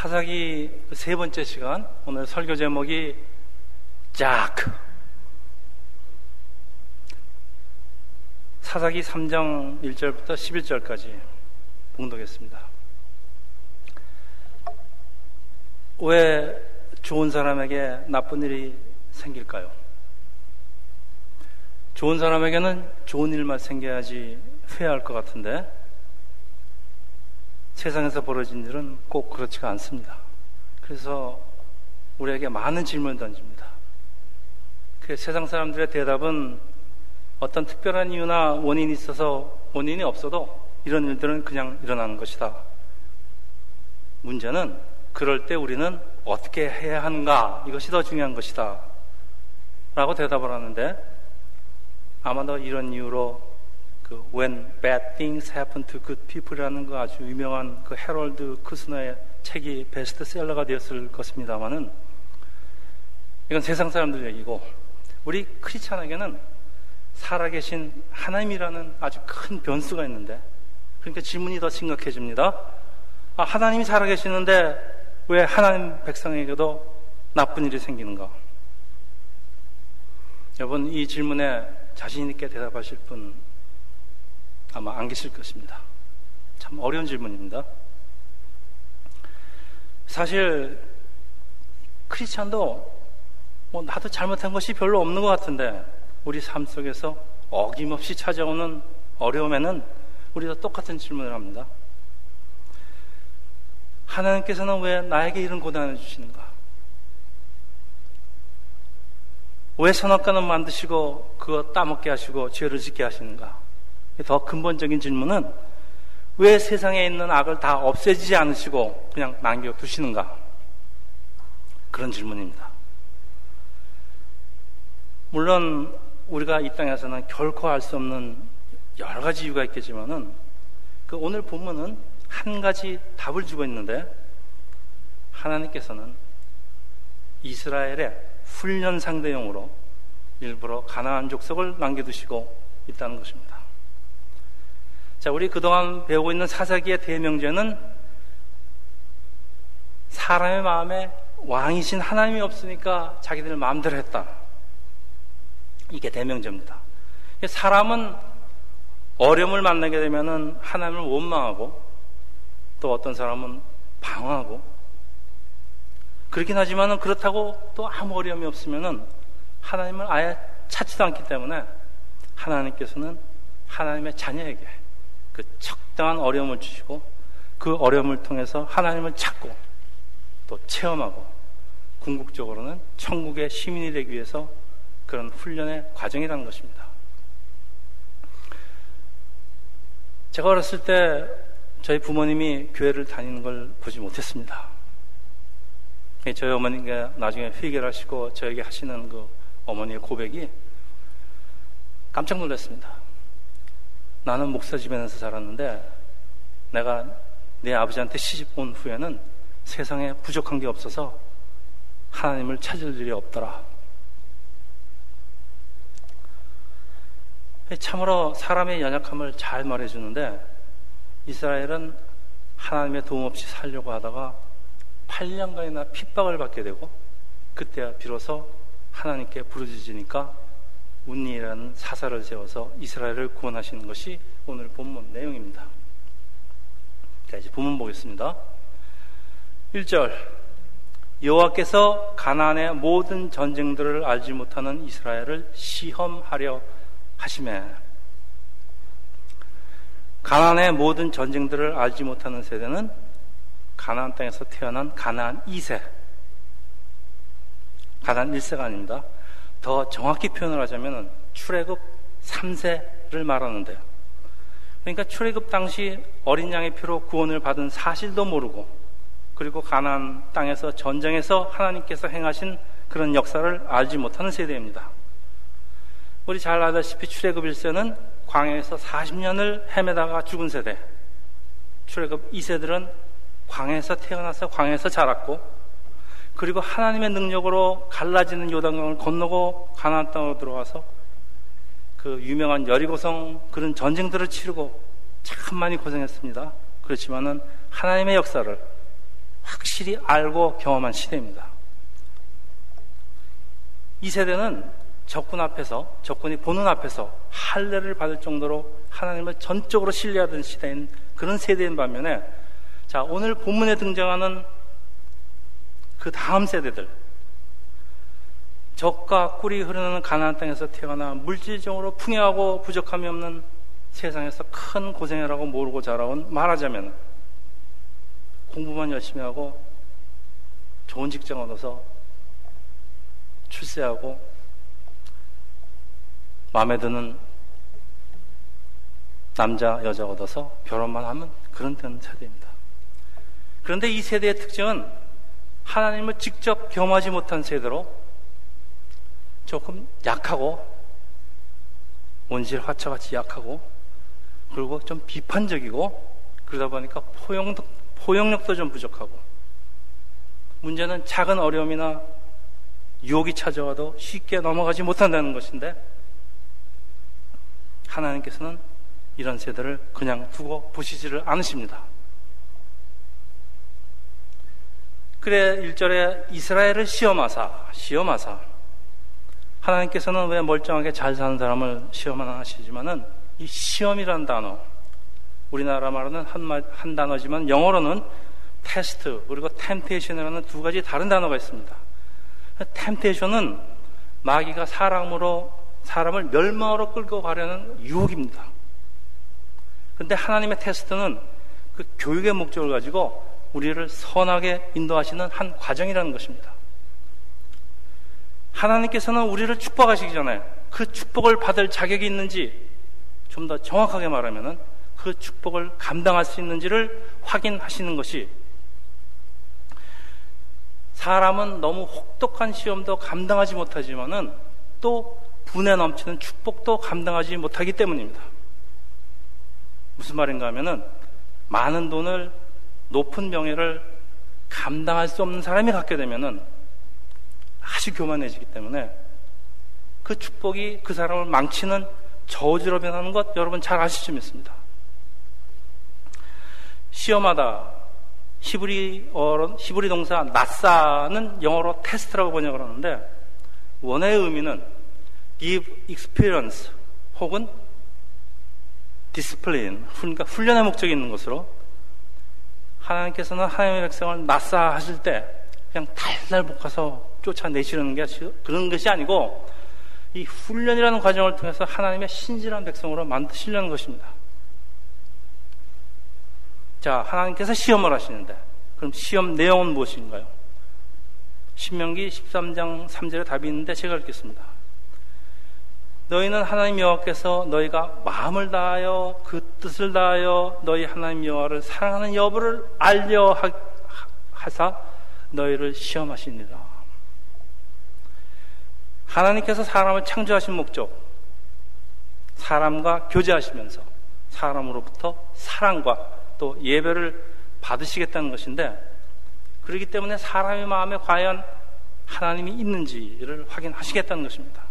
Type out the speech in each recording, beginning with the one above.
사사기 세 번째 시간 오늘 설교 제목이 짝 사사기 3장 1절부터 11절까지 봉독했습니다. 왜 좋은 사람에게 나쁜 일이 생길까요? 좋은 사람에게는 좋은 일만 생겨야지 후회할 것 같은데 세상에서 벌어진 일은 꼭 그렇지가 않습니다. 그래서 우리에게 많은 질문을 던집니다. 그 세상 사람들의 대답은 어떤 특별한 이유나 원인이 있어서 원인이 없어도 이런 일들은 그냥 일어나는 것이다. 문제는 그럴 때 우리는 어떻게 해야 하는가 이것이 더 중요한 것이다. 라고 대답을 하는데 아마도 이런 이유로 그 When Bad Things Happen to Good People이라는 그 아주 유명한 그 해롤드 크스너의 책이 베스트셀러가 되었을 것입니다만은 이건 세상 사람들 얘기고 우리 크리스찬에게는 살아계신 하나님이라는 아주 큰 변수가 있는데 그러니까 질문이 더 심각해집니다. 아, 하나님이 살아계시는데 왜 하나님 백성에게도 나쁜 일이 생기는가? 여러분 이 질문에 자신 있게 대답하실 분 아마 안 계실 것입니다. 참 어려운 질문입니다. 사실 크리스찬도 뭐 나도 잘못한 것이 별로 없는 것 같은데 우리 삶 속에서 어김없이 찾아오는 어려움에는 우리도 똑같은 질문을 합니다. 하나님께서는 왜 나에게 이런 고난을 주시는가? 왜 선악과는 만드시고 그거 따먹게 하시고 죄를 짓게 하시는가? 더 근본적인 질문은 왜 세상에 있는 악을 다 없애지지 않으시고 그냥 남겨두시는가? 그런 질문입니다. 물론 우리가 이 땅에서는 결코 알 수 없는 여러 가지 이유가 있겠지만은 그 오늘 본문은 한 가지 답을 주고 있는데 하나님께서는 이스라엘의 훈련 상대용으로 일부러 가나안 족속을 남겨두시고 있다는 것입니다. 자, 우리 그동안 배우고 있는 사사기의 대명제는 사람의 마음에 왕이신 하나님이 없으니까 자기들 마음대로 했다. 이게 대명제입니다. 사람은 어려움을 만나게 되면 하나님을 원망하고 또 어떤 사람은 방황하고 그렇긴 하지만 그렇다고 또 아무 어려움이 없으면 하나님을 아예 찾지도 않기 때문에 하나님께서는 하나님의 자녀에게 그 적당한 어려움을 주시고 그 어려움을 통해서 하나님을 찾고 또 체험하고 궁극적으로는 천국의 시민이 되기 위해서 그런 훈련의 과정이라는 것입니다. 제가 어렸을 때 저희 부모님이 교회를 다니는 걸 보지 못했습니다. 저희 어머니가 나중에 회개를 하시고 저에게 하시는 그 어머니의 고백이 깜짝 놀랐습니다. 나는 목사 집에서 자랐는데 내가 내 아버지한테 시집 온 후에는 세상에 부족한 게 없어서 하나님을 찾을 일이 없더라. 참으로 사람의 연약함을 잘 말해주는데 이스라엘은 하나님의 도움 없이 살려고 하다가 8년간이나 핍박을 받게 되고 그때야 비로소 하나님께 부르짖으니까 운니라는 사사를 세워서 이스라엘을 구원하시는 것이 오늘 본문 내용입니다. 자, 이제 본문 보겠습니다. 1절 여호와께서 가나안의 모든 전쟁들을 알지 못하는 이스라엘을 시험하려 하심에 가나안의 모든 전쟁들을 알지 못하는 세대는 가나안 땅에서 태어난 가나안 2세 가나안 1세가 아닙니다. 더 정확히 표현을 하자면 출애굽 3세를 말하는데요. 그러니까 출애굽 당시 어린 양의 피로 구원을 받은 사실도 모르고 그리고 가나안 땅에서 전쟁에서 하나님께서 행하신 그런 역사를 알지 못하는 세대입니다. 우리 잘 알다시피 출애굽 1세는 광야에서 40년을 헤매다가 죽은 세대. 출애굽 2세들은 광야에서 태어나서 광야에서 자랐고 그리고 하나님의 능력으로 갈라지는 요단강을 건너고 가나안 땅으로 들어와서 그 유명한 여리고성 그런 전쟁들을 치르고 참 많이 고생했습니다. 그렇지만은 하나님의 역사를 확실히 알고 경험한 시대입니다. 이 세대는 적군 앞에서, 적군이 보는 앞에서 할례를 받을 정도로 하나님을 전적으로 신뢰하던 시대인 그런 세대인 반면에 자, 오늘 본문에 등장하는 그 다음 세대들, 적과 꿀이 흐르는 가나안 땅에서 태어나 물질적으로 풍요하고 부족함이 없는 세상에서 큰 고생이라고 모르고 자라온 말하자면 공부만 열심히 하고 좋은 직장 얻어서 출세하고 마음에 드는 남자 여자 얻어서 결혼만 하면 그런 되는 세대입니다. 그런데 이 세대의 특징은 하나님을 직접 경험하지 못한 세대로 조금 약하고 원실 화차같이 약하고 그리고 좀 비판적이고 그러다 보니까 포용도, 포용력도 좀 부족하고 문제는 작은 어려움이나 유혹이 찾아와도 쉽게 넘어가지 못한다는 것인데 하나님께서는 이런 세대를 그냥 두고 보시지를 않으십니다. 그래 1절에 이스라엘을 시험하사 시험하사 하나님께서는 왜 멀쩡하게 잘 사는 사람을 시험하나 하시지만은 이 시험이라는 단어, 우리나라 말로는 한, 말, 한 단어지만 영어로는 테스트 그리고 템테이션이라는 두 가지 다른 단어가 있습니다. 템테이션은 마귀가 사람으로 사람을 멸망으로 끌고 가려는 유혹입니다. 근데 하나님의 테스트는 그 교육의 목적을 가지고 우리를 선하게 인도하시는 한 과정이라는 것입니다. 하나님께서는 우리를 축복하시기 전에 그 축복을 받을 자격이 있는지 좀 더 정확하게 말하면 그 축복을 감당할 수 있는지를 확인하시는 것이 사람은 너무 혹독한 시험도 감당하지 못하지만은 또 분에 넘치는 축복도 감당하지 못하기 때문입니다. 무슨 말인가 하면은 많은 돈을 높은 명예를 감당할 수 없는 사람이 갖게 되면은 아주 교만해지기 때문에 그 축복이 그 사람을 망치는 저주로 변하는 것 여러분 잘 아시죠? 믿습니다. 시험하다 히브리 어 히브리 동사 나사는 영어로 테스트라고 번역을 하는데 원어의 의미는 give experience 혹은 discipline 그러니까 훈련의 목적이 있는 것으로 하나님께서는 하나님의 백성을 나사 하실 때 그냥 달달 볶아서 쫓아내시는 게 그런 것이 아니고 이 훈련이라는 과정을 통해서 하나님의 신실한 백성으로 만드시려는 것입니다. 자, 하나님께서 시험을 하시는데 그럼 시험 내용은 무엇인가요? 신명기 13장 3절에 답이 있는데 제가 읽겠습니다. 너희는 하나님 여호와께서 너희가 마음을 다하여 그 뜻을 다하여 너희 하나님 여호와를 사랑하는 여부를 알려 하사 너희를 시험하시니라. 하나님께서 사람을 창조하신 목적, 사람과 교제하시면서 사람으로부터 사랑과 또 예배를 받으시겠다는 것인데, 그렇기 때문에 사람의 마음에 과연 하나님이 있는지를 확인하시겠다는 것입니다.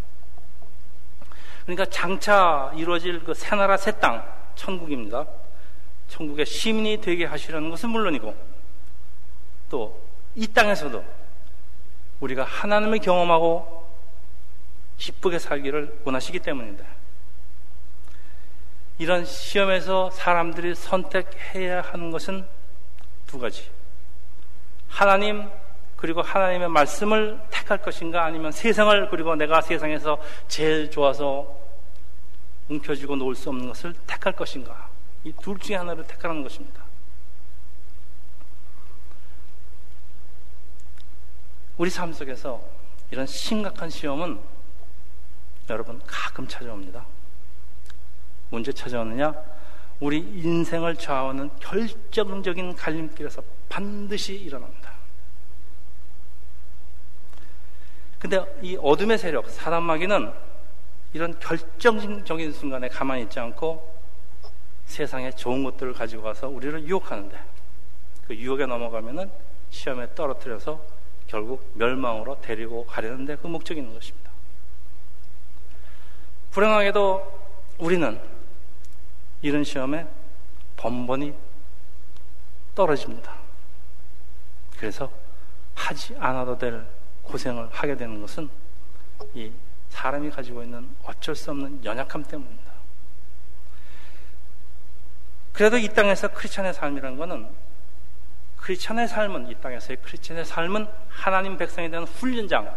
그러니까 장차 이루어질 그 새나라 새 땅, 천국입니다. 천국의 시민이 되게 하시려는 것은 물론이고, 또 이 땅에서도 우리가 하나님을 경험하고 기쁘게 살기를 원하시기 때문입니다. 이런 시험에서 사람들이 선택해야 하는 것은 두 가지. 하나님 그리고 하나님의 말씀을 택할 것인가 아니면 세상을 그리고 내가 세상에서 제일 좋아서 움켜쥐고 놓을 수 없는 것을 택할 것인가. 이 둘 중에 하나를 택하는 것입니다. 우리 삶 속에서 이런 심각한 시험은 여러분 가끔 찾아옵니다. 언제 찾아오느냐? 우리 인생을 좌우하는 결정적인 갈림길에서 반드시 일어납니다. 근데 이 어둠의 세력, 사단 마귀는 이런 결정적인 순간에 가만히 있지 않고 세상에 좋은 것들을 가지고 와서 우리를 유혹하는데 그 유혹에 넘어가면은 시험에 떨어뜨려서 결국 멸망으로 데리고 가려는데 그 목적이 있는 것입니다. 불행하게도 우리는 이런 시험에 번번이 떨어집니다. 그래서 하지 않아도 될 고생을 하게 되는 것은 이 사람이 가지고 있는 어쩔 수 없는 연약함 때문입니다. 그래도 이 땅에서 크리스천의 삶이라는 것은 크리스천의 삶은 이 땅에서의 크리스천의 삶은 하나님 백성에 대한 훈련장.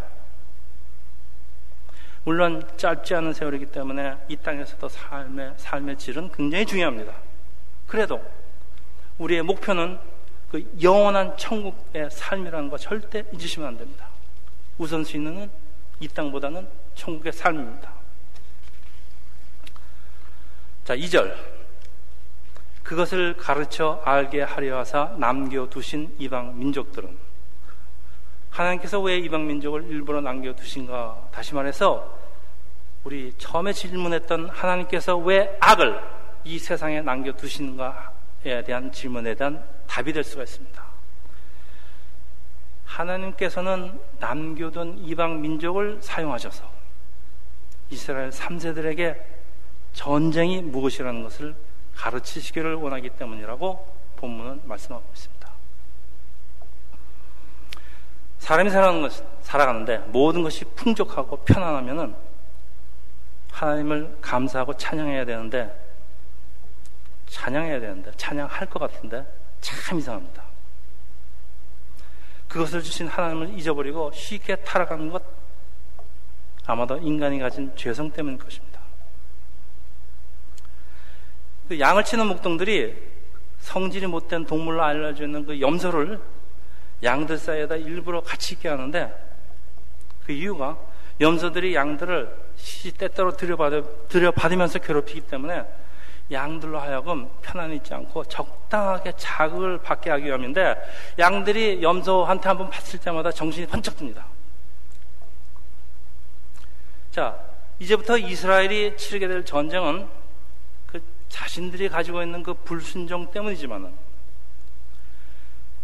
물론 짧지 않은 세월이기 때문에 이 땅에서도 삶의 삶의 질은 굉장히 중요합니다. 그래도 우리의 목표는 그 영원한 천국의 삶이라는 거 절대 잊으시면 안 됩니다. 우선순위는 이 땅보다는 천국의 삶입니다. 자, 2절. 그것을 가르쳐 알게 하려 하사 남겨두신 이방 민족들은 하나님께서 왜 이방 민족을 일부러 남겨두신가? 다시 말해서 우리 처음에 질문했던 하나님께서 왜 악을 이 세상에 남겨두신가에 대한 질문에 대한 답이 될 수가 있습니다. 하나님께서는 남겨둔 이방 민족을 사용하셔서 이스라엘 3세들에게 전쟁이 무엇이라는 것을 가르치시기를 원하기 때문이라고 본문은 말씀하고 있습니다. 사람이 살아가는 것, 살아가는데 모든 것이 풍족하고 편안하면은 하나님을 감사하고 찬양해야 되는데 찬양해야 되는데 찬양할 것 같은데 참 이상합니다. 그것을 주신 하나님을 잊어버리고 쉽게 타락하는 것 아마도 인간이 가진 죄성 때문일 것입니다. 그 양을 치는 목동들이 성질이 못된 동물로 알려져 있는 그 염소를 양들 사이에다 일부러 같이 있게 하는데 그 이유가 염소들이 양들을 시 때때로 들여받으, 들여받으면서 괴롭히기 때문에 양들로 하여금 편안히 있지 않고 적당하게 자극을 받게 하기 위함인데 양들이 염소한테 한번 봤을 때마다 정신이 번쩍 듭니다. 자, 이제부터 이스라엘이 치르게 될 전쟁은 자신들이 가지고 있는 그 불순종 때문이지만은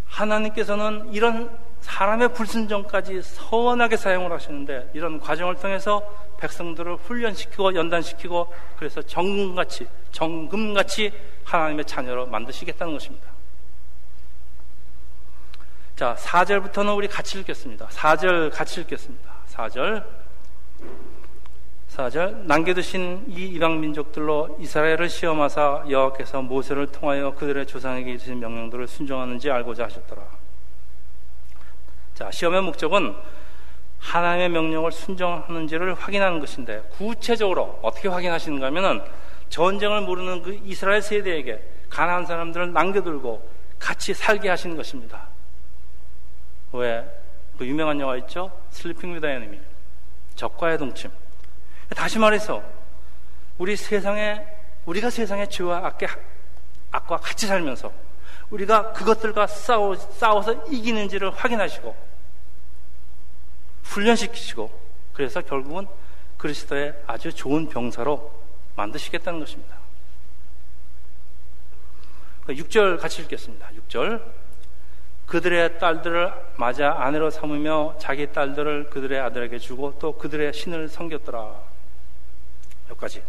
하나님께서는 이런 사람의 불순종까지 서원하게 사용을 하시는데 이런 과정을 통해서 백성들을 훈련시키고 연단시키고 그래서 정금같이 정금같이 하나님의 자녀로 만드시겠다는 것입니다. 자, 4절부터는 우리 같이 읽겠습니다. 4절 같이 읽겠습니다. 4절 4절 남겨두신 이 이방 민족들로 이스라엘을 시험하사 여호와께서 모세를 통하여 그들의 조상에게 주신 명령들을 순종하는지 알고자 하셨더라. 자, 시험의 목적은 하나님의 명령을 순종하는지를 확인하는 것인데 구체적으로 어떻게 확인하시는가 하면은 전쟁을 모르는 그 이스라엘 세대에게 가난한 사람들을 남겨들고 같이 살게 하시는 것입니다. 왜? 그 유명한 영화 있죠? Sleeping with the Enemy. 적과의 동침. 다시 말해서 우리 세상에 우리가 세상의 죄와 악과, 악과 같이 살면서 우리가 그것들과 싸워, 싸워서 이기는지를 확인하시고 훈련시키시고 그래서 결국은 그리스도의 아주 좋은 병사로 만드시겠다는 것입니다. 6절 같이 읽겠습니다. 6절. 그들의 딸들을 맞아 아내로 삼으며 자기 딸들을 그들의 아들에게 주고 또 그들의 신을 섬겼더라. 여기까지.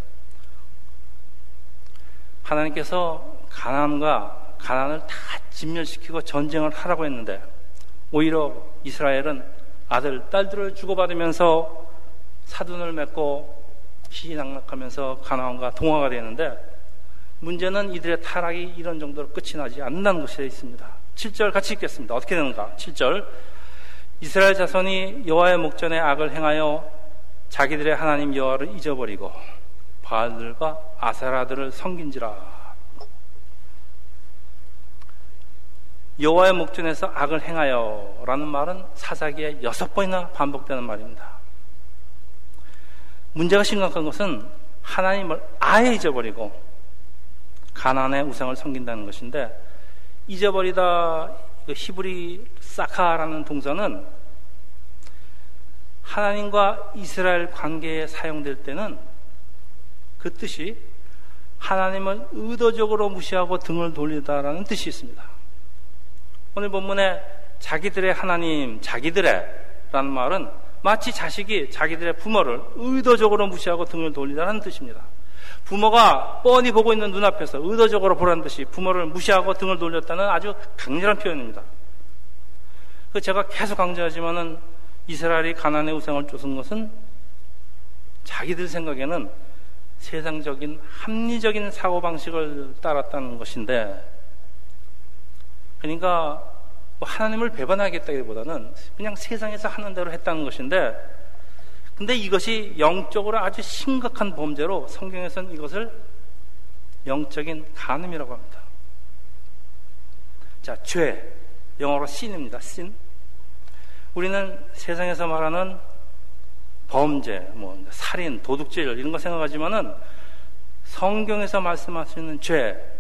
하나님께서 가난과 가난을 다 진멸시키고 전쟁을 하라고 했는데 오히려 이스라엘은 아들, 딸들을 주고받으면서 사돈을 맺고 희낙락하면서 가나안과 동화가 되는데 문제는 이들의 타락이 이런 정도로 끝이 나지 않는다는 것에 있습니다. 7절 같이 읽겠습니다. 어떻게 되는가? 7절 이스라엘 자손이 여호와의 목전에 악을 행하여 자기들의 하나님 여호와를 잊어버리고 바알들과 아사라들을 섬긴지라. 여호와의 목전에서 악을 행하여라는 말은 사사기에 여섯 번이나 반복되는 말입니다. 문제가 심각한 것은 하나님을 아예 잊어버리고 가난의 우상을 섬긴다는 것인데 잊어버리다 그 히브리 사카라는 동사는 하나님과 이스라엘 관계에 사용될 때는 그 뜻이 하나님을 의도적으로 무시하고 등을 돌리다라는 뜻이 있습니다. 오늘 본문에 자기들의 하나님, 자기들의 라는 말은 마치 자식이 자기들의 부모를 의도적으로 무시하고 등을 돌리다는 뜻입니다. 부모가 뻔히 보고 있는 눈앞에서 의도적으로 보라는 듯이 부모를 무시하고 등을 돌렸다는 아주 강렬한 표현입니다. 그 제가 계속 강조하지만은 이스라엘이 가난의 우상을 쫓은 것은 자기들 생각에는 세상적인 합리적인 사고방식을 따랐다는 것인데 그러니까 뭐 하나님을 배반하겠다기보다는 그냥 세상에서 하는 대로 했다는 것인데 근데 이것이 영적으로 아주 심각한 범죄로 성경에서는 이것을 영적인 간음이라고 합니다. 자, 죄. 영어로 sin입니다. sin. 우리는 세상에서 말하는 범죄, 뭐 살인, 도둑질 이런 거 생각하지만은 성경에서 말씀하시는 죄,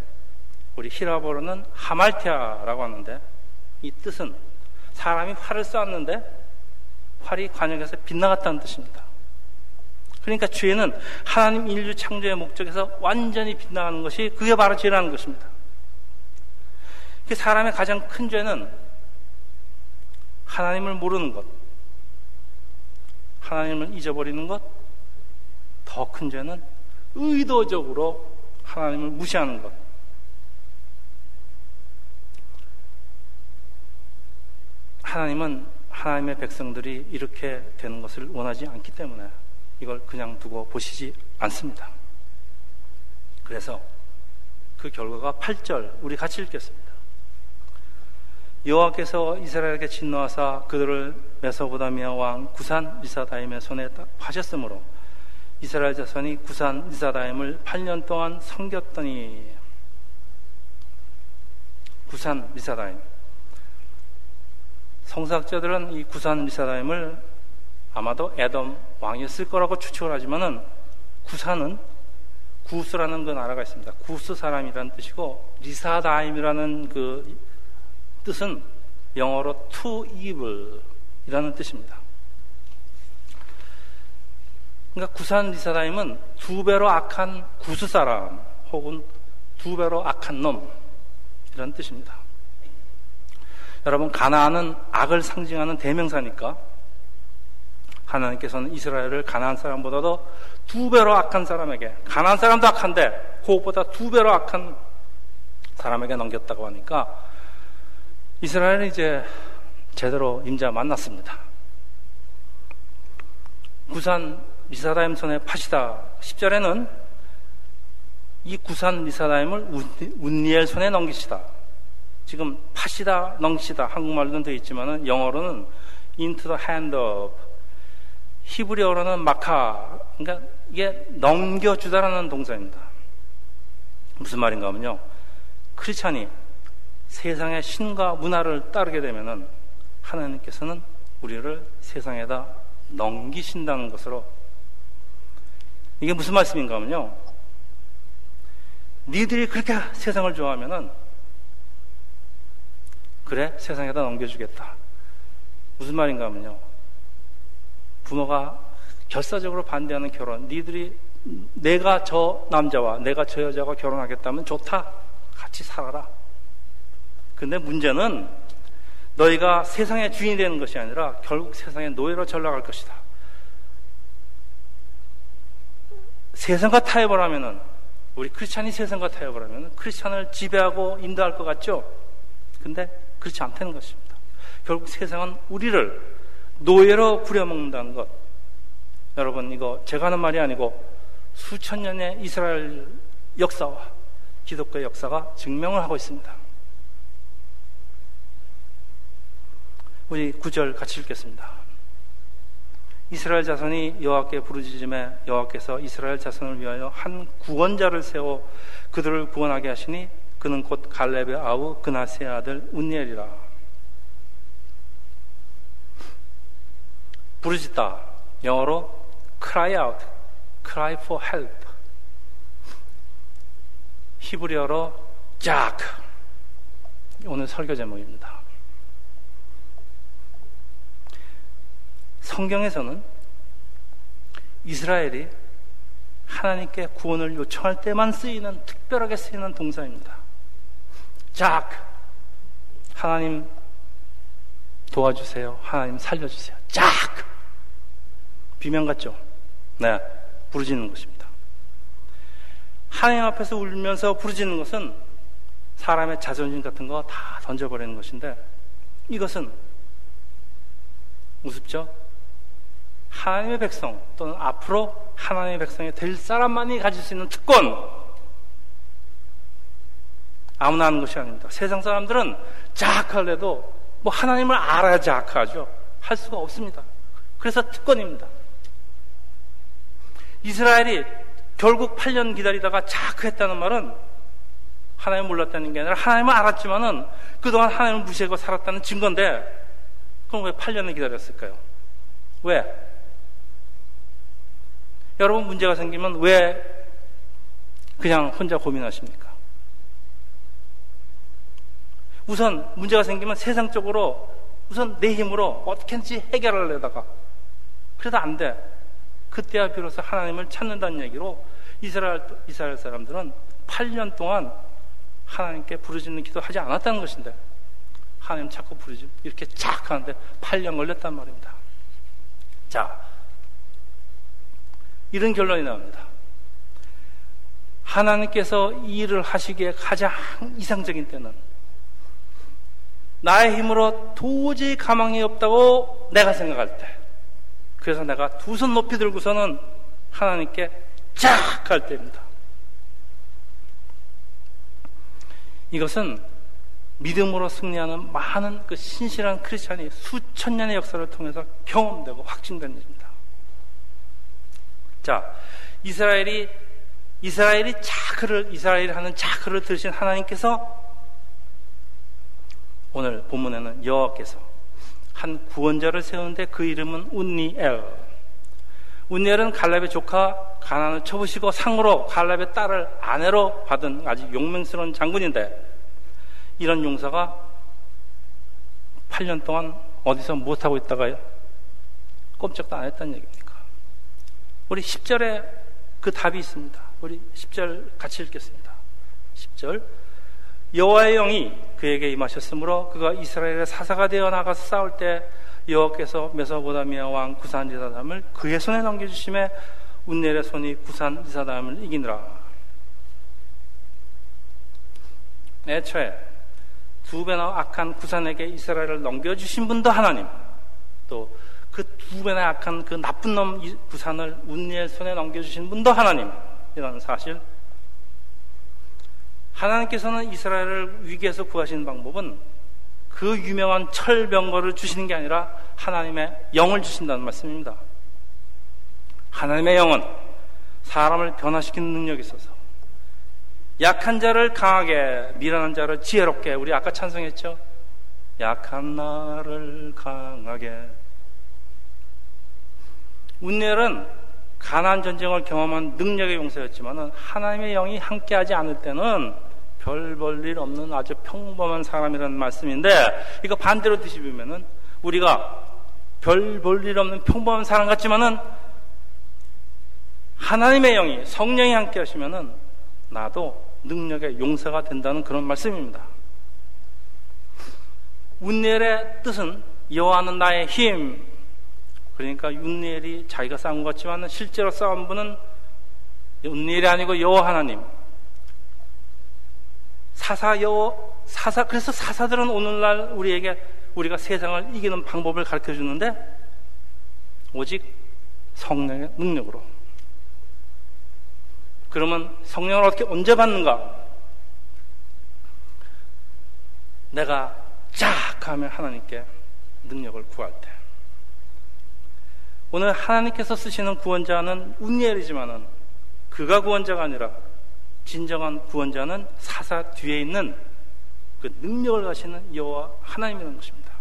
우리 히라보로는 하말티아라고 하는데 이 뜻은 사람이 활을 쏘았는데 활이 관역에서 빗나갔다는 뜻입니다. 그러니까 죄는 하나님 인류 창조의 목적에서 완전히 빗나가는 것이 그게 바로 죄라는 것입니다. 그 사람의 가장 큰 죄는 하나님을 모르는 것, 하나님을 잊어버리는 것, 더 큰 죄는 의도적으로 하나님을 무시하는 것. 하나님은 하나님의 백성들이 이렇게 되는 것을 원하지 않기 때문에 이걸 그냥 두고 보시지 않습니다. 그래서 그 결과가 8절 우리 같이 읽겠습니다. 여호와께서 이스라엘에게 진노하사 그들을 메소보다미아 왕 구산 리사다임의 손에 파셨으므로 이스라엘 자손이 구산 리사다임을 8년 동안 섬겼더니 구산 리사다임 성서학자들은 이 구산 리사다임을 아마도 에돔 왕이었을 거라고 추측을 하지만은 구산은 구스라는 그 나라가 있습니다. 구스 사람이라는 뜻이고 리사다임이라는 그 뜻은 영어로 to evil이라는 뜻입니다. 그러니까 구산 리사다임은 두 배로 악한 구스 사람 혹은 두 배로 악한 놈 이런 뜻입니다. 여러분 가나안은 악을 상징하는 대명사니까 하나님께서는 이스라엘을 가나안 사람보다도 두 배로 악한 사람에게 가나안 사람도 악한데 그것보다 두 배로 악한 사람에게 넘겼다고 하니까 이스라엘은 이제 제대로 임자 만났습니다. 구산 미사다임 손에 파시다 10절에는 이 구산 미사다임을 운니엘 손에 넘기시다. 지금 파시다, 넘기시다 한국말로는 되어 있지만 영어로는 into the hand of 히브리어로는 마카 그러니까 이게 넘겨주다라는 동사입니다. 무슨 말인가 하면요. 크리스찬이 세상의 신과 문화를 따르게 되면은 하나님께서는 우리를 세상에다 넘기신다는 것으로 이게 무슨 말씀인가 하면요. 니들이 그렇게 세상을 좋아하면은 그래 세상에다 넘겨주겠다. 무슨 말인가 하면요. 부모가 결사적으로 반대하는 결혼, 니들이 내가 저 남자와 내가 저 여자와 결혼하겠다면 좋다. 같이 살아라. 근데 문제는 너희가 세상의 주인이 되는 것이 아니라 결국 세상의 노예로 전락할 것이다. 세상과 타협을 하면은 우리 크리스찬이 세상과 타협을 하면은 크리스찬을 지배하고 인도할 것 같죠? 근데 그렇지 않다는 것입니다. 결국 세상은 우리를 노예로 부려먹는다는 것. 여러분, 이거 제가 하는 말이 아니고 수천 년의 이스라엘 역사와 기독교 역사가 증명을 하고 있습니다. 우리 구절 같이 읽겠습니다. 이스라엘 자손이 여호와께 부르짖음에 여호와께서 이스라엘 자손을 위하여 한 구원자를 세워 그들을 구원하게 하시니 그는 곧 갈렙의 아우 그나스의 아들 운니엘이라. 부르짖다. 영어로 cry out, cry for help. 히브리어로 작. 오늘 설교 제목입니다. 성경에서는 이스라엘이 하나님께 구원을 요청할 때만 쓰이는 특별하게 쓰이는 동사입니다. 작 하나님 도와주세요. 하나님 살려주세요. 작 비명 같죠? 네, 부르짖는 것입니다. 하나님 앞에서 울면서 부르짖는 것은 사람의 자존심 같은 거 다 던져버리는 것인데 이것은 우습죠? 하나님의 백성 또는 앞으로 하나님의 백성이 될 사람만이 가질 수 있는 특권. 아무나 하는 것이 아닙니다. 세상 사람들은 자학할래도 뭐 하나님을 알아야 자학하죠. 할 수가 없습니다. 그래서 특권입니다. 이스라엘이 결국 8년 기다리다가 자학했다는 말은 하나님 몰랐다는 게 아니라 하나님을 알았지만은 그동안 하나님을 무시하고 살았다는 증거인데 그럼 왜 8년을 기다렸을까요? 왜? 여러분 문제가 생기면 왜 그냥 혼자 고민하십니까? 우선 문제가 생기면 세상적으로 우선 내 힘으로 어떻게든지 해결하려다가 그래도 안 돼. 그때야 비로소 하나님을 찾는다는 얘기로 이스라엘, 이스라엘 사람들은 8년 동안 하나님께 부르짖는 기도 하지 않았다는 것인데 하나님 자꾸 부르짖 이렇게 쫙 하는데 8년 걸렸단 말입니다. 자, 이런 결론이 나옵니다. 하나님께서 일을 하시기에 가장 이상적인 때는 나의 힘으로 도저히 가망이 없다고 내가 생각할 때 그래서 내가 두 손 높이 들고서는 하나님께 쫙갈 때입니다. 이것은 믿음으로 승리하는 많은 그 신실한 크리스찬이 수천 년의 역사를 통해서 경험되고 확증된 일입니다. 자, 이스라엘이 이스라엘이 자크를 이스라엘이 하는 자크를 들으신 하나님께서 오늘 본문에는 여호와께서 한 구원자를 세우는데 그 이름은 운니엘. 운니엘은 갈렙의 조카 가난을 쳐부시고 상으로 갈렙의 딸을 아내로 받은 아주 용맹스러운 장군인데 이런 용사가 8년 동안 어디서 무엇하고 있다가 꼼짝도 안 했다는 얘기입니까? 우리 10절에 그 답이 있습니다. 우리 10절 같이 읽겠습니다. 10절 여호와의 영이 그에게 임하셨으므로 그가 이스라엘의 사사가 되어 나가서 싸울 때 여호와께서 메소보다미아 왕 구산 이사담을 그의 손에 넘겨주심에 운넬의 손이 구산 이사담을 이기느라. 애초에 두 배나 악한 구산에게 이스라엘을 넘겨주신 분도 하나님 또 그 두 배나 악한 그 나쁜 놈 구산을 운니의 손에 넘겨주신 분도 하나님이라는 사실 하나님께서는 이스라엘을 위기에서 구하시는 방법은 그 유명한 철병거를 주시는 게 아니라 하나님의 영을 주신다는 말씀입니다. 하나님의 영은 사람을 변화시키는 능력이 있어서 약한 자를 강하게, 미련한 자를 지혜롭게. 우리 아까 찬성했죠? 약한 나를 강하게. 운넬은 가난 전쟁을 경험한 능력의 용사였지만 하나님의 영이 함께하지 않을 때는 별 볼 일 없는 아주 평범한 사람이라는 말씀인데 이거 반대로 뒤집으면은 우리가 별 볼 일 없는 평범한 사람 같지만은 하나님의 영이 성령이 함께 하시면은 나도 능력의 용서가 된다는 그런 말씀입니다. 운넬의 뜻은 여호와는 나의 힘. 그러니까 운넬이 자기가 싸운 것 같지만 실제로 싸운 분은 운넬이 아니고 여호와 하나님. 사사 여호 사사 그래서 사사들은 오늘날 우리에게 우리가 세상을 이기는 방법을 가르쳐 주는데 오직 성령의 능력으로 그러면 성령을 어떻게 언제 받는가? 내가 쫙 하면 하나님께 능력을 구할 때. 오늘 하나님께서 쓰시는 구원자는 운니엘이지만은 그가 구원자가 아니라 진정한 구원자는 사사 뒤에 있는 그 능력을 가시는 여호와 하나님이라는 것입니다.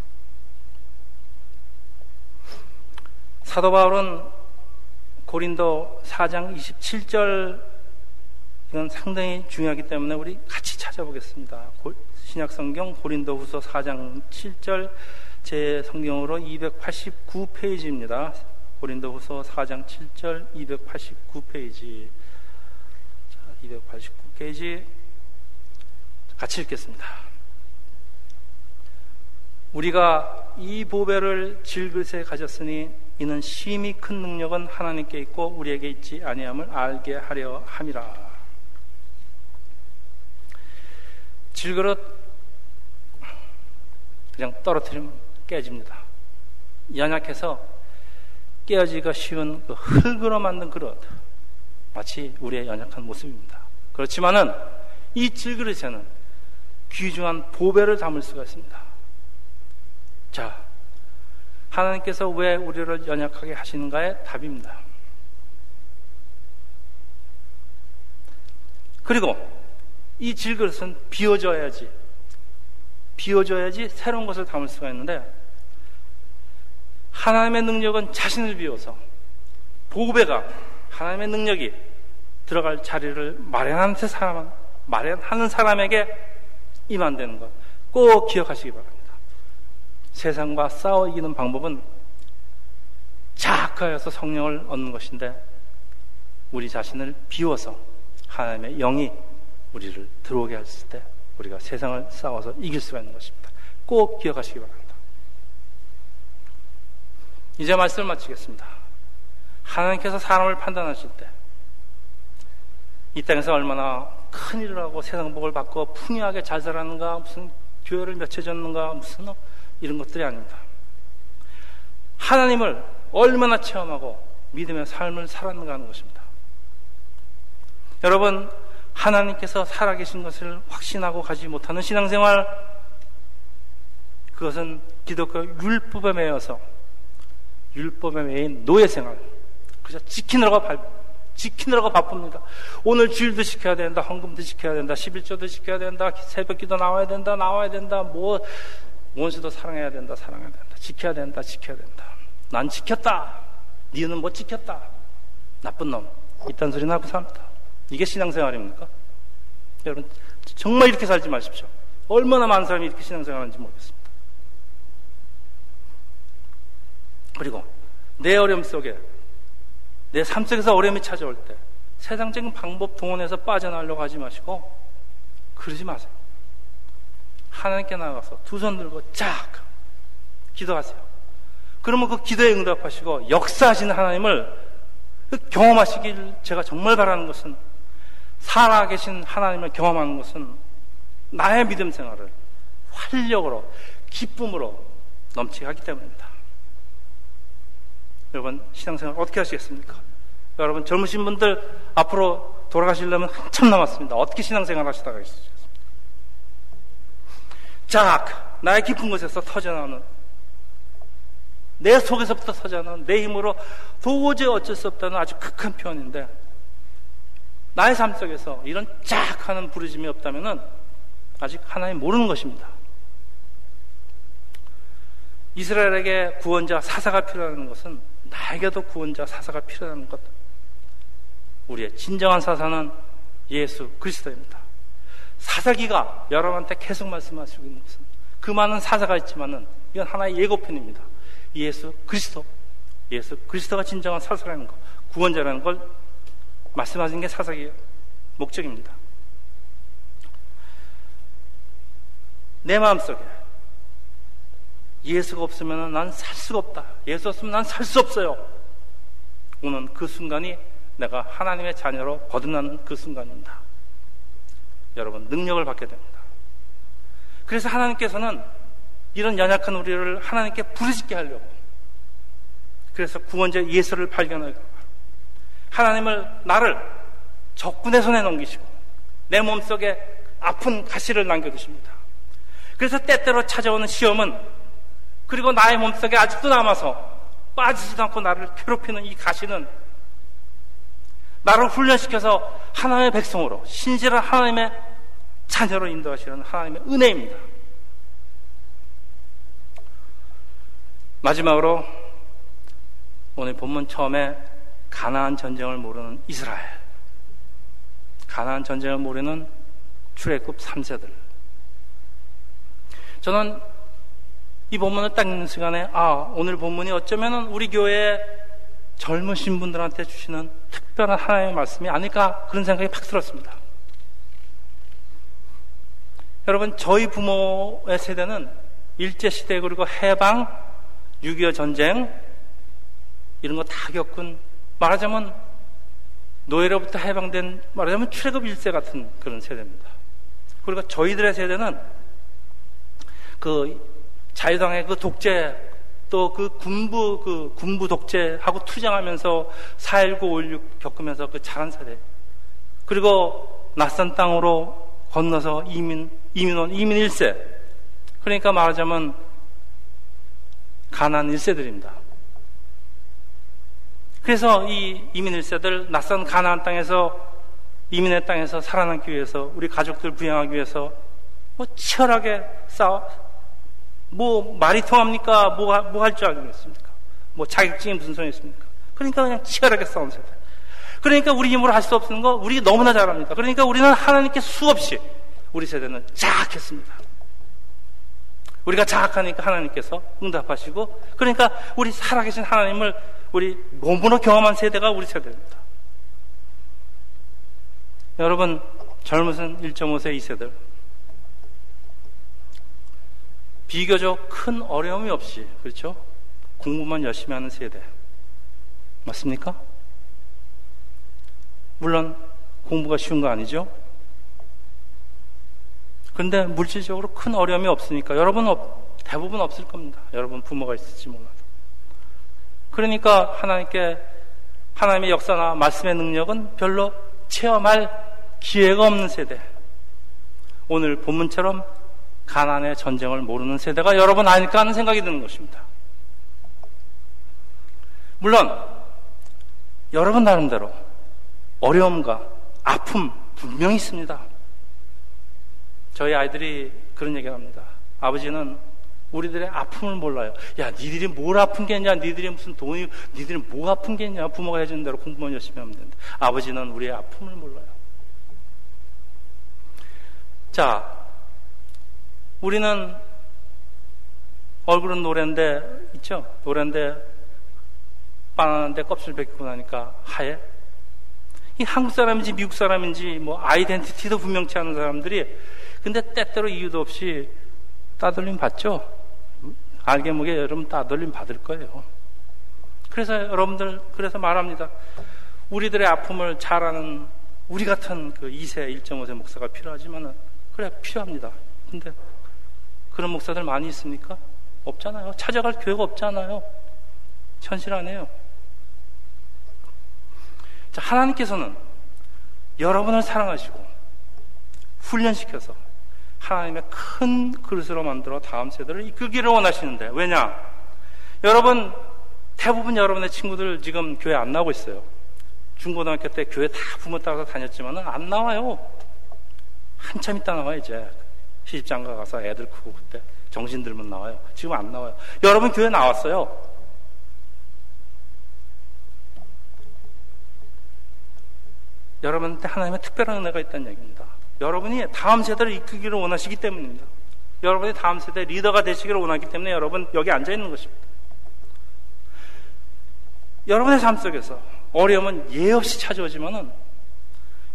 사도 바울은 고린도 4장 27절 이건 상당히 중요하기 때문에 우리 같이 찾아보겠습니다. 신약성경 고린도후서 4장 7절 제 성경으로 289페이지입니다. 고린도후서 4장 7절 289페이지. 자, 289페이지 같이 읽겠습니다. 우리가 이 보배를 질그릇에 가졌으니 이는 심히 큰 능력은 하나님께 있고 우리에게 있지 아니함을 알게 하려 함이라. 질그릇 그냥 떨어뜨리면 깨집니다. 연약해서 깨어지기가 쉬운 그 흙으로 만든 그릇. 마치 우리의 연약한 모습입니다. 그렇지만은 이 질그릇에는 귀중한 보배를 담을 수가 있습니다. 자, 하나님께서 왜 우리를 연약하게 하시는가의 답입니다. 그리고 이 질그릇은 비워져야지, 비워져야지 새로운 것을 담을 수가 있는데, 하나님의 능력은 자신을 비워서, 보배가 하나님의 능력이 들어갈 자리를 마련하는 사람, 마련하는 사람에게 임한되는 것 꼭 기억하시기 바랍니다. 세상과 싸워 이기는 방법은 자학하여서 성령을 얻는 것인데 우리 자신을 비워서 하나님의 영이 우리를 들어오게 했을 때 우리가 세상을 싸워서 이길 수가 있는 것입니다. 꼭 기억하시기 바랍니다. 이제 말씀을 마치겠습니다. 하나님께서 사람을 판단하실 때 이 땅에서 얼마나 큰 일을 하고 세상 복을 받고 풍요하게 잘 살았는가 무슨 교회를 몇해 졌는가 무슨 이런 것들이 아닙니다. 하나님을 얼마나 체험하고 믿음의 삶을 살았는가 하는 것입니다. 여러분 하나님께서 살아계신 것을 확신하고 가지 못하는 신앙생활 그것은 기독교 율법에 매여서 율법에 매인 노예생활 그저 지키느라고 발, 지키느라고 바쁩니다. 오늘 주일도 지켜야 된다, 헌금도 지켜야 된다, 11조도 지켜야 된다, 새벽기도 나와야 된다, 나와야 된다, 뭐 원수도 사랑해야 된다, 사랑해야 된다, 지켜야 된다, 지켜야 된다. 난 지켰다. 니는 못 지켰다. 나쁜 놈. 이딴 소리 나고 삽니다. 이게 신앙생활입니까? 여러분 정말 이렇게 살지 마십시오. 얼마나 많은 사람이 이렇게 신앙생활하는지 모르겠습니다. 그리고 내 어려움 속에 내 삶 속에서 어려움이 찾아올 때 세상적인 방법 동원해서 빠져나가려고 하지 마시고 그러지 마세요. 하나님께 나가서 두 손 들고 쫙 기도하세요. 그러면 그 기도에 응답하시고 역사하시는 하나님을 경험하시길 제가 정말 바라는 것은 살아계신 하나님을 경험하는 것은 나의 믿음 생활을 활력으로 기쁨으로 넘치게 하기 때문입니다. 여러분 신앙생활 어떻게 하시겠습니까? 여러분 젊으신 분들 앞으로 돌아가시려면 한참 남았습니다. 어떻게 신앙생활 하시다가 있으시겠습니까? 작 나의 깊은 곳에서 터져나오는 내 속에서부터 터져나오는 내 힘으로 도저히 어쩔 수 없다는 아주 극한 표현인데 나의 삶 속에서 이런 쫙 하는 부르짐이 없다면 아직 하나님 모르는 것입니다. 이스라엘에게 구원자 사사가 필요하는 것은 나에게도 구원자 사사가 필요하는 것. 우리의 진정한 사사는 예수 그리스도입니다. 사사기가 여러분한테 계속 말씀하시고 있는 것은 그 많은 사사가 있지만은 이건 하나의 예고편입니다. 예수 그리스도, 예수 그리스도가 진정한 사사라는 것, 구원자라는 걸 말씀하신 게 사사기의 목적입니다. 내 마음속에 예수가 없으면 난 살 수가 없다. 예수 없으면 난 살 수 없어요. 오는 그 순간이 내가 하나님의 자녀로 거듭나는 그 순간입니다. 여러분, 능력을 받게 됩니다. 그래서 하나님께서는 이런 연약한 우리를 하나님께 부르짖게 하려고 그래서 구원자 예수를 발견하고 하나님을 나를 적군의 손에 넘기시고 내 몸속에 아픈 가시를 남겨두십니다. 그래서 때때로 찾아오는 시험은 그리고 나의 몸속에 아직도 남아서 빠지지도 않고 나를 괴롭히는 이 가시는 나를 훈련시켜서 하나님의 백성으로 신실한 하나님의 자녀로 인도하시는 하나님의 은혜입니다. 마지막으로 오늘 본문 처음에 가나안 전쟁을 모르는 이스라엘, 가나안 전쟁을 모르는 출애굽 3세들. 저는 이 본문을 딱 읽는 시간에 아 오늘 본문이 어쩌면 우리 교회 젊으신 분들한테 주시는 특별한 하나님의 말씀이 아닐까 그런 생각이 팍 들었습니다. 여러분 저희 부모의 세대는 일제 시대 그리고 해방, 6.25 전쟁 이런 거 다 겪은 말하자면 노예로부터 해방된 말하자면 출애굽 1세 같은 그런 세대입니다. 그리고 저희들의 세대는 그 자유당의 그 독재 또 그 군부, 그 군부 독재하고 투쟁하면서 4.19, 5.16 겪으면서 그 자란 세대. 그리고 낯선 땅으로 건너서 이민, 이민원, 이민 1세. 그러니까 말하자면 가난 1세들입니다. 그래서 이 이민 1세들 낯선 가나안 땅에서 이민의 땅에서 살아남기 위해서 우리 가족들 부양하기 위해서 뭐 치열하게 싸워 뭐 말이 통합니까? 뭐 뭐 할 줄 알겠습니까? 뭐 자격증이 무슨 소용이 있습니까? 그러니까 그냥 치열하게 싸운 세대. 그러니까 우리 힘으로 할 수 없는 거 우리 너무나 잘합니다. 그러니까 우리는 하나님께 수없이 우리 세대는 자악했습니다. 우리가 자악하니까 하나님께서 응답하시고 그러니까 우리 살아계신 하나님을 우리 몸으로 경험한 세대가 우리 세대입니다. 여러분 젊은 1.5세 2세들 비교적 큰 어려움이 없이 그렇죠? 공부만 열심히 하는 세대 맞습니까? 물론 공부가 쉬운 거 아니죠? 그런데 물질적으로 큰 어려움이 없으니까 여러분 대부분 없을 겁니다. 여러분 부모가 있을지 몰라도. 그러니까 하나님께 하나님의 역사나 말씀의 능력은 별로 체험할 기회가 없는 세대. 오늘 본문처럼 가난의 전쟁을 모르는 세대가 여러분 아닐까 하는 생각이 드는 것입니다. 물론 여러분 나름대로 어려움과 아픔 분명히 있습니다. 저희 아이들이 그런 얘기를 합니다. 아버지는 우리들의 아픔을 몰라요. 야, 니들이 뭘 아픈 게 있냐? 니들이 무슨 돈이, 니들이 뭐 아픈 게 있냐? 부모가 해주는 대로 공부만 열심히 하면 되는데. 아버지는 우리의 아픔을 몰라요. 자, 우리는 얼굴은 노랜데, 있죠? 노랜데, 바나나인데 껍질 벗기고 나니까 하얘? 이 한국 사람인지 미국 사람인지 뭐 아이덴티티도 분명치 않은 사람들이 근데 때때로 이유도 없이 따돌림 받죠? 알게 모게 여러분 따돌림 받을 거예요. 그래서 여러분들, 그래서 말합니다. 우리들의 아픔을 잘 아는 우리 같은 그 2세, 1.5세 목사가 필요하지만은, 그래, 필요합니다. 근데 그런 목사들 많이 있습니까? 없잖아요. 찾아갈 교회가 없잖아요. 현실 아니에요. 자, 하나님께서는 여러분을 사랑하시고 훈련시켜서 하나님의 큰 그릇으로 만들어 다음 세대를 이끌기를 원하시는데 왜냐? 여러분 대부분 여러분의 친구들 지금 교회 안 나오고 있어요. 중고등학교 때 교회 다 부모 따라서 다녔지만 안 나와요. 한참 있다 나와 이제 시집장가 가서 애들 크고 그때 정신 들면 나와요. 지금 안 나와요. 여러분 교회 나왔어요. 여러분한테 하나님의 특별한 은혜가 있다는 얘기입니다. 여러분이 다음 세대를 이끌기를 원하시기 때문입니다. 여러분이 다음 세대 리더가 되시기를 원하기 때문에 여러분 여기 앉아 있는 것입니다. 여러분의 삶 속에서 어려움은 예 없이 찾아오지만은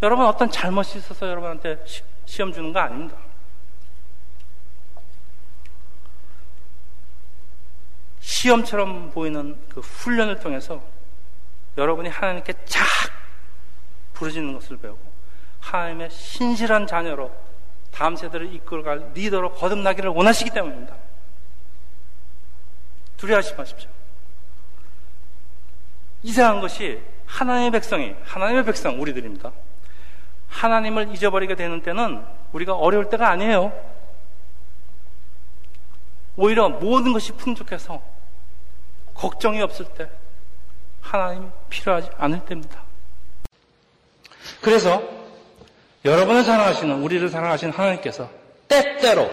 여러분 어떤 잘못이 있어서 여러분한테 시, 험 주는 거 아닙니다. 시험처럼 보이는 그 훈련을 통해서 여러분이 하나님께 쫙 부르짖는 것을 배우고 하나님의 신실한 자녀로 다음 세대를 이끌어갈 리더로 거듭나기를 원하시기 때문입니다. 두려워하지 마십시오. 이상한 것이 하나님의 백성이, 하나님의 백성, 우리들입니다. 하나님을 잊어버리게 되는 때는 우리가 어려울 때가 아니에요. 오히려 모든 것이 풍족해서 걱정이 없을 때 하나님이 필요하지 않을 때입니다. 그래서 여러분을 사랑하시는 우리를 사랑하시는 하나님께서 때때로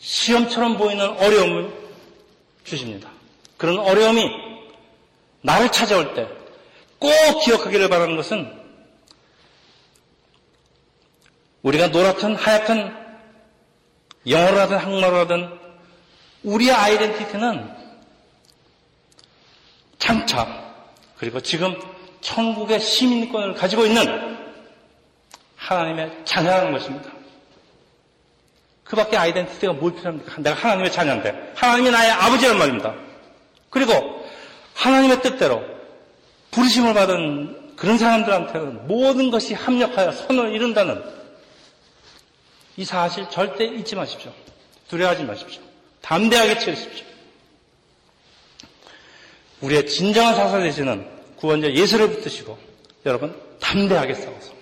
시험처럼 보이는 어려움을 주십니다. 그런 어려움이 나를 찾아올 때 꼭 기억하기를 바라는 것은 우리가 노랗든 하얗든 영어로 하든 한국말로 하든 우리의 아이덴티티는 장차 그리고 지금 천국의 시민권을 가지고 있는 하나님의 자녀라는 것입니다. 그 밖에 아이덴티티가 뭘 필요합니까? 내가 하나님의 자녀인데. 하나님이 나의 아버지란 말입니다. 그리고 하나님의 뜻대로 부르심을 받은 그런 사람들한테는 모든 것이 합력하여 선을 이룬다는 이 사실 절대 잊지 마십시오. 두려워하지 마십시오. 담대하게 채우십시오. 우리의 진정한 사사 되시는 구원자 예수를 붙드시고 여러분 담대하게 싸워서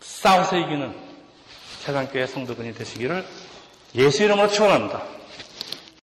싸워서 이기는 세상교회 성도분이 되시기를 예수 이름으로 축원합니다.